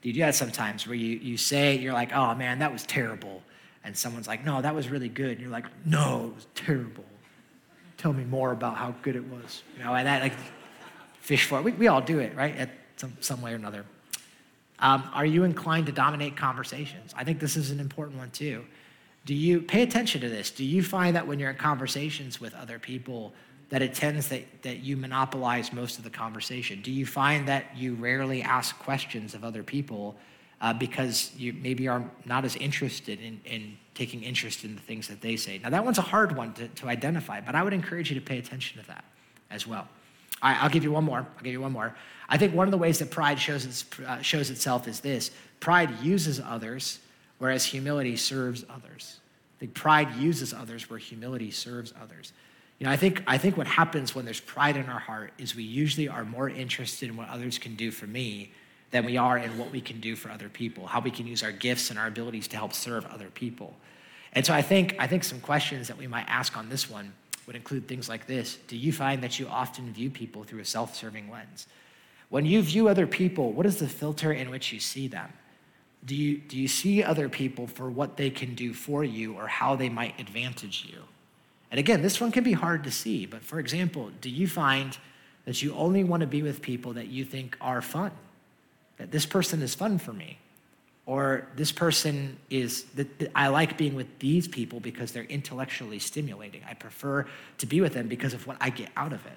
Do you do that sometimes where you, you say, you're like, oh man, that was terrible. and someone's like, no, that was really good. And you're like, no, it was terrible. Tell me more about how good it was. You know, and that like fish for it. We, we all do it, right? At some, some way or another. Um, are you inclined to dominate conversations? I think this is an important one too. Do you pay attention to this? Do you find that when you're in conversations with other people, that it tends that, that you monopolize most of the conversation? Do you find that you rarely ask questions of other people uh, because you maybe are not as interested in, in taking interest in the things that they say? Now, that one's a hard one to, to identify, but I would encourage you to pay attention to that as well. All right, I'll give you one more. I'll give you one more. I think one of the ways that pride shows, its, uh, shows itself is this pride uses others, whereas humility serves others. I think pride uses others where humility serves others. You know, I think, I think what happens when there's pride in our heart is we usually are more interested in what others can do for me than we are in what we can do for other people, how we can use our gifts and our abilities to help serve other people. And so I think, I think some questions that we might ask on this one would include things like this Do you find that you often view people through a self serving lens? When you view other people, what is the filter in which you see them? Do you, do you see other people for what they can do for you or how they might advantage you? And again, this one can be hard to see, but for example, do you find that you only want to be with people that you think are fun? That this person is fun for me? Or this person is, that I like being with these people because they're intellectually stimulating. I prefer to be with them because of what I get out of it.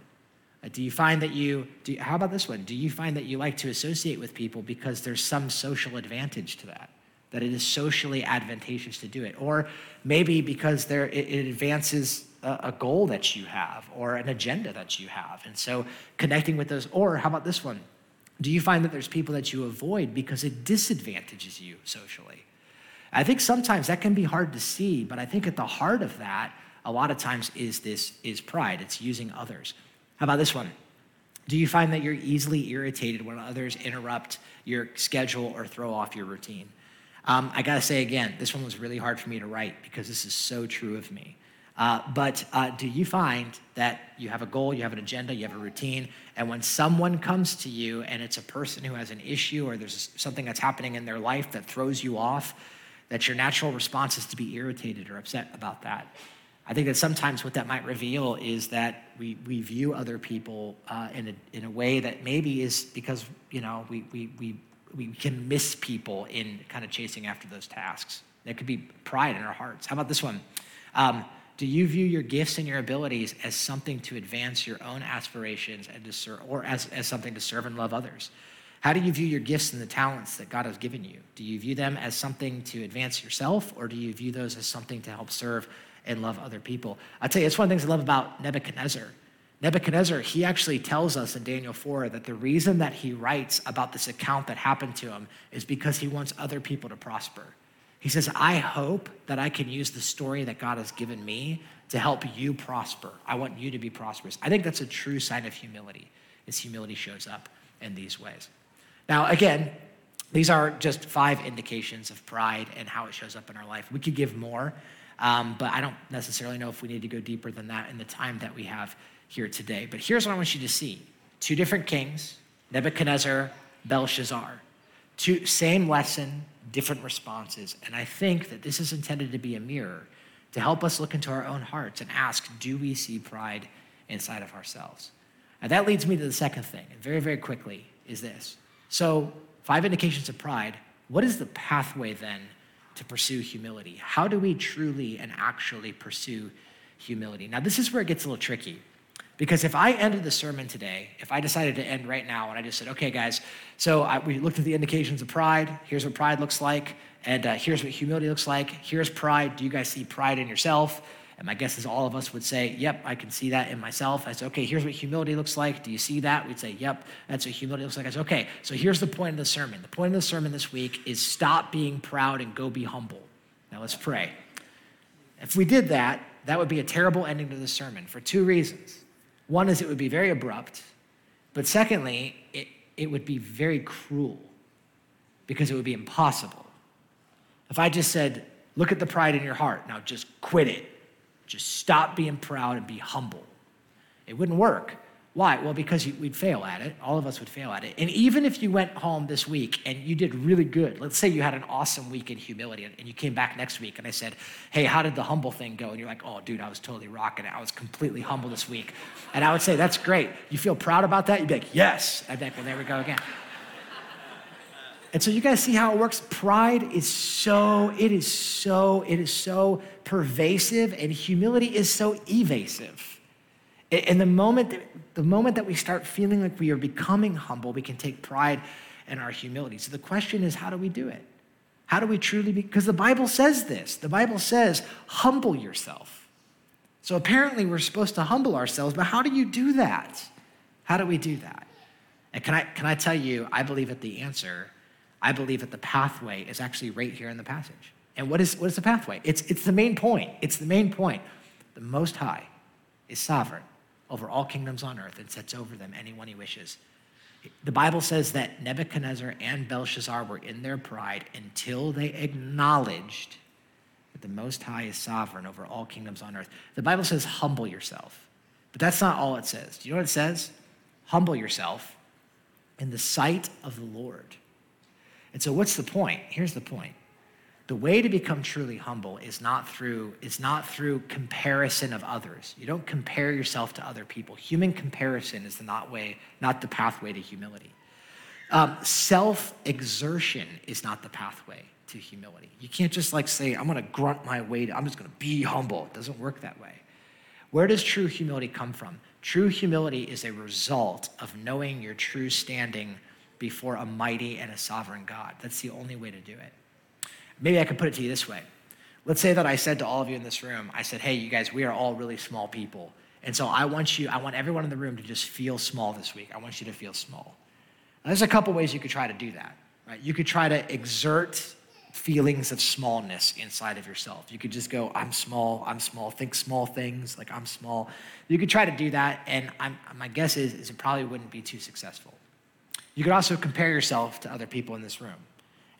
Uh, do you find that you, do, how about this one? Do you find that you like to associate with people because there's some social advantage to that? That it is socially advantageous to do it? Or maybe because there, it, it advances a, a goal that you have or an agenda that you have. And so connecting with those, or how about this one? Do you find that there's people that you avoid because it disadvantages you socially? I think sometimes that can be hard to see, but I think at the heart of that, a lot of times is this is pride. It's using others. How about this one? Do you find that you're easily irritated when others interrupt your schedule or throw off your routine? Um, I gotta say again, this one was really hard for me to write because this is so true of me. Uh, but uh, do you find that you have a goal, you have an agenda, you have a routine, and when someone comes to you and it's a person who has an issue or there's something that's happening in their life that throws you off, that your natural response is to be irritated or upset about that? I think that sometimes what that might reveal is that we, we view other people uh, in, a, in a way that maybe is because, you know, we, we, we, we can miss people in kind of chasing after those tasks. There could be pride in our hearts. How about this one? Um, do you view your gifts and your abilities as something to advance your own aspirations and to serve, or as, as something to serve and love others? How do you view your gifts and the talents that God has given you? Do you view them as something to advance yourself, or do you view those as something to help serve and love other people. I'll tell you, it's one of the things I love about Nebuchadnezzar. Nebuchadnezzar, he actually tells us in Daniel 4 that the reason that he writes about this account that happened to him is because he wants other people to prosper. He says, I hope that I can use the story that God has given me to help you prosper. I want you to be prosperous. I think that's a true sign of humility, is humility shows up in these ways. Now, again, these are just five indications of pride and how it shows up in our life. We could give more. Um, but I don't necessarily know if we need to go deeper than that in the time that we have here today. But here's what I want you to see two different kings Nebuchadnezzar, Belshazzar. Two, same lesson, different responses. And I think that this is intended to be a mirror to help us look into our own hearts and ask do we see pride inside of ourselves? And that leads me to the second thing, and very, very quickly, is this. So, five indications of pride. What is the pathway then to pursue humility? How do we truly and actually pursue humility? Now, this is where it gets a little tricky. Because if I ended the sermon today, if I decided to end right now and I just said, okay, guys, so I, we looked at the indications of pride. Here's what pride looks like. And uh, here's what humility looks like. Here's pride. Do you guys see pride in yourself? And my guess is all of us would say, Yep, I can see that in myself. I said, Okay, here's what humility looks like. Do you see that? We'd say, Yep, that's what humility looks like. I said, Okay, so here's the point of the sermon. The point of the sermon this week is stop being proud and go be humble. Now let's pray. If we did that, that would be a terrible ending to the sermon for two reasons. One is it would be very abrupt, but secondly, it, it would be very cruel because it would be impossible. If I just said, Look at the pride in your heart, now just quit it just stop being proud and be humble. It wouldn't work Why? Well, because we'd fail at it. All of us would fail at it. And even if you went home this week and you did really good, let's say you had an awesome week in humility and you came back next week and I said, Hey, how did the humble thing go? And you're like, Oh, dude, I was totally rocking it. I was completely humble this week. And I would say, That's great. You feel proud about that? You'd be like, Yes. I'd be like, Well, there we go again. And so you guys see how it works? Pride is so, it is so, it is so pervasive, and humility is so evasive. And the moment that, the moment that we start feeling like we are becoming humble, we can take pride in our humility. So the question is, how do we do it? How do we truly be? Because the Bible says this. The Bible says, humble yourself. So apparently we're supposed to humble ourselves, but how do you do that? How do we do that? And can I, can I tell you, I believe that the answer, I believe that the pathway is actually right here in the passage. And what is, what is the pathway? It's, it's the main point. It's the main point. The Most High is sovereign over all kingdoms on earth and sets over them anyone he wishes. The Bible says that Nebuchadnezzar and Belshazzar were in their pride until they acknowledged that the Most High is sovereign over all kingdoms on earth. The Bible says, humble yourself. But that's not all it says. Do you know what it says? Humble yourself in the sight of the Lord. And so, what's the point? Here's the point. The way to become truly humble is not through is not through comparison of others. You don't compare yourself to other people. Human comparison is the not way not the pathway to humility. Um, self-exertion is not the pathway to humility. You can't just like say i'm going to grunt my way to, i'm just going to be humble. It doesn't work that way. Where does true humility come from? True humility is a result of knowing your true standing before a mighty and a sovereign god that's the only way to do it Maybe I could put it to you this way. Let's say that I said to all of you in this room, I said, hey, you guys, we are all really small people. And so I want you, I want everyone in the room to just feel small this week. I want you to feel small. Now, there's a couple ways you could try to do that. Right? You could try to exert feelings of smallness inside of yourself. You could just go, I'm small, I'm small, think small things, like I'm small. You could try to do that, and I'm, my guess is, is it probably wouldn't be too successful. You could also compare yourself to other people in this room.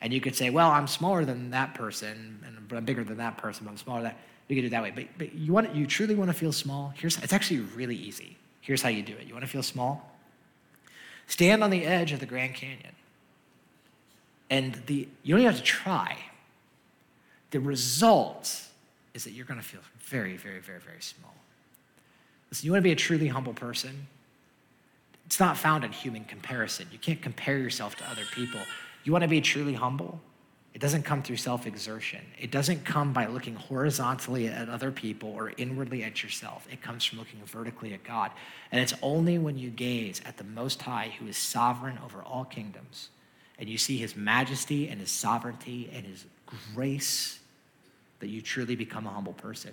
And you could say, well, I'm smaller than that person, and but I'm bigger than that person, but I'm smaller than that. You could do it that way. But, but you, want, you truly want to feel small? Here's, it's actually really easy. Here's how you do it. You want to feel small? Stand on the edge of the Grand Canyon. And the, you don't even have to try. The result is that you're going to feel very, very, very, very small. Listen, you want to be a truly humble person? It's not found in human comparison. You can't compare yourself to other people. You want to be truly humble? It doesn't come through self exertion. It doesn't come by looking horizontally at other people or inwardly at yourself. It comes from looking vertically at God. And it's only when you gaze at the Most High, who is sovereign over all kingdoms, and you see his majesty and his sovereignty and his grace, that you truly become a humble person.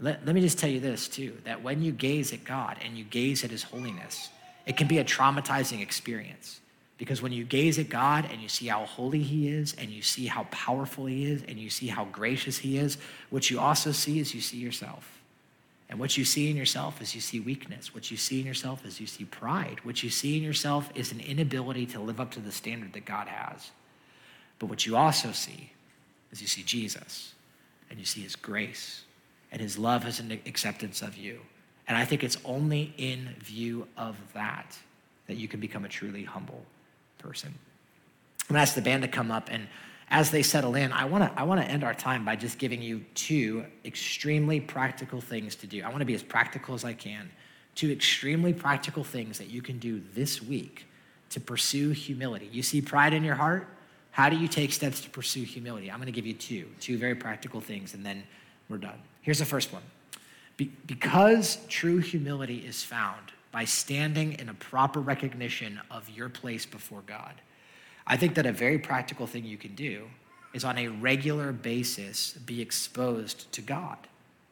Let, let me just tell you this, too that when you gaze at God and you gaze at his holiness, it can be a traumatizing experience. Because when you gaze at God and you see how holy He is, and you see how powerful He is, and you see how gracious He is, what you also see is you see yourself. And what you see in yourself is you see weakness. What you see in yourself is you see pride. What you see in yourself is an inability to live up to the standard that God has. But what you also see is you see Jesus, and you see His grace, and His love as an acceptance of you. And I think it's only in view of that that you can become a truly humble person. I'm gonna ask the band to come up, and as they settle in, I wanna, I wanna end our time by just giving you two extremely practical things to do. I wanna be as practical as I can. Two extremely practical things that you can do this week to pursue humility. You see pride in your heart? How do you take steps to pursue humility? I'm gonna give you two, two very practical things, and then we're done. Here's the first one. Be- because true humility is found by standing in a proper recognition of your place before God. I think that a very practical thing you can do is on a regular basis be exposed to God.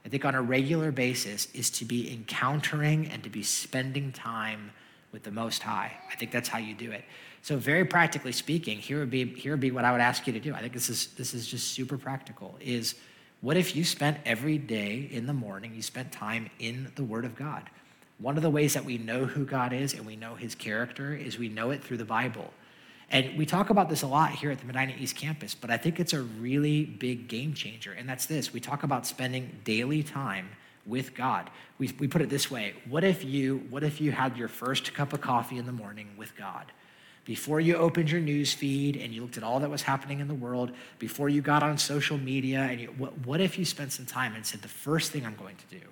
I think on a regular basis is to be encountering and to be spending time with the Most High. I think that's how you do it. So, very practically speaking, here would be here would be what I would ask you to do. I think this is this is just super practical. Is what if you spent every day in the morning, you spent time in the Word of God? One of the ways that we know who God is and we know his character is we know it through the Bible. And we talk about this a lot here at the Medina East campus, but I think it's a really big game changer. And that's this we talk about spending daily time with God. We, we put it this way what if, you, what if you had your first cup of coffee in the morning with God? Before you opened your news feed and you looked at all that was happening in the world, before you got on social media, and you, what, what if you spent some time and said, The first thing I'm going to do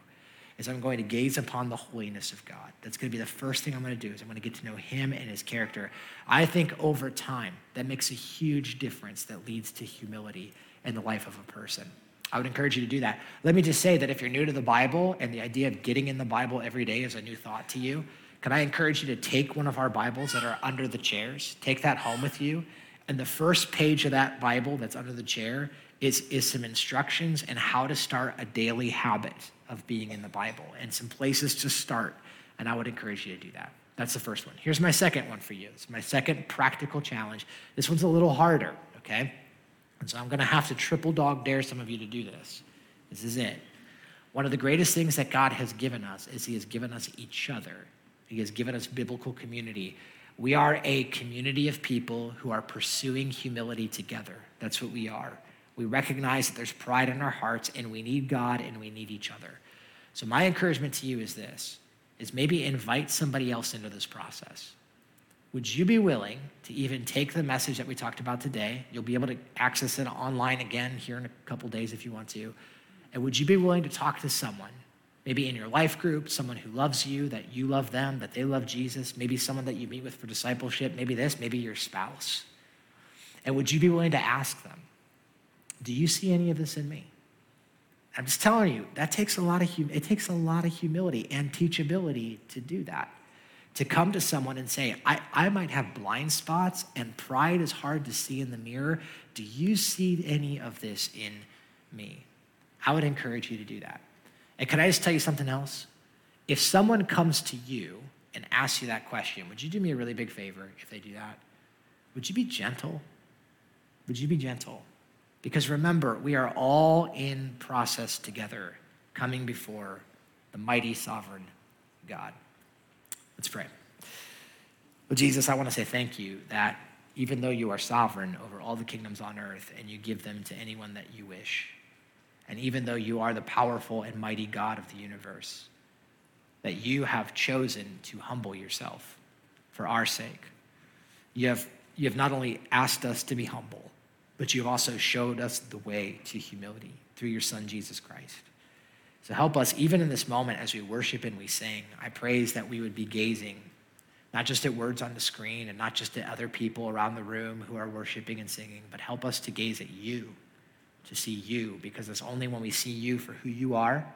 is I'm going to gaze upon the holiness of God. That's going to be the first thing I'm going to do is I'm going to get to know him and his character. I think over time that makes a huge difference that leads to humility in the life of a person. I would encourage you to do that. Let me just say that if you're new to the Bible and the idea of getting in the Bible every day is a new thought to you, can I encourage you to take one of our Bibles that are under the chairs, take that home with you, and the first page of that Bible that's under the chair is, is some instructions and how to start a daily habit of being in the Bible and some places to start. And I would encourage you to do that. That's the first one. Here's my second one for you. It's my second practical challenge. This one's a little harder, okay? And so I'm going to have to triple dog dare some of you to do this. This is it. One of the greatest things that God has given us is He has given us each other, He has given us biblical community. We are a community of people who are pursuing humility together. That's what we are. We recognize that there's pride in our hearts and we need God and we need each other. So my encouragement to you is this is maybe invite somebody else into this process. Would you be willing to even take the message that we talked about today? You'll be able to access it online again here in a couple days if you want to. And would you be willing to talk to someone, maybe in your life group, someone who loves you, that you love them, that they love Jesus, maybe someone that you meet with for discipleship, maybe this, maybe your spouse? And would you be willing to ask them, Do you see any of this in me? I'm just telling you, that takes a lot of hum- it takes a lot of humility and teachability to do that to come to someone and say, I, I might have blind spots and pride is hard to see in the mirror. Do you see any of this in me? I would encourage you to do that. And can I just tell you something else? If someone comes to you and asks you that question, would you do me a really big favor if they do that? Would you be gentle? Would you be gentle? Because remember, we are all in process together, coming before the mighty sovereign God. Let's pray. Well, Jesus, I want to say thank you that even though you are sovereign over all the kingdoms on earth and you give them to anyone that you wish, and even though you are the powerful and mighty God of the universe, that you have chosen to humble yourself for our sake. You have, you have not only asked us to be humble, but you have also showed us the way to humility through your Son, Jesus Christ. So help us, even in this moment as we worship and we sing. I praise that we would be gazing not just at words on the screen and not just at other people around the room who are worshiping and singing, but help us to gaze at you, to see you, because it's only when we see you for who you are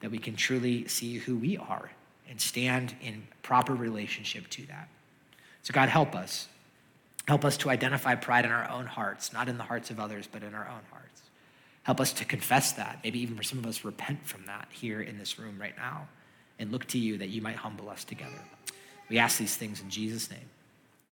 that we can truly see who we are and stand in proper relationship to that. So, God, help us. Help us to identify pride in our own hearts, not in the hearts of others, but in our own hearts. Help us to confess that. Maybe even for some of us, repent from that here in this room right now and look to you that you might humble us together. We ask these things in Jesus' name.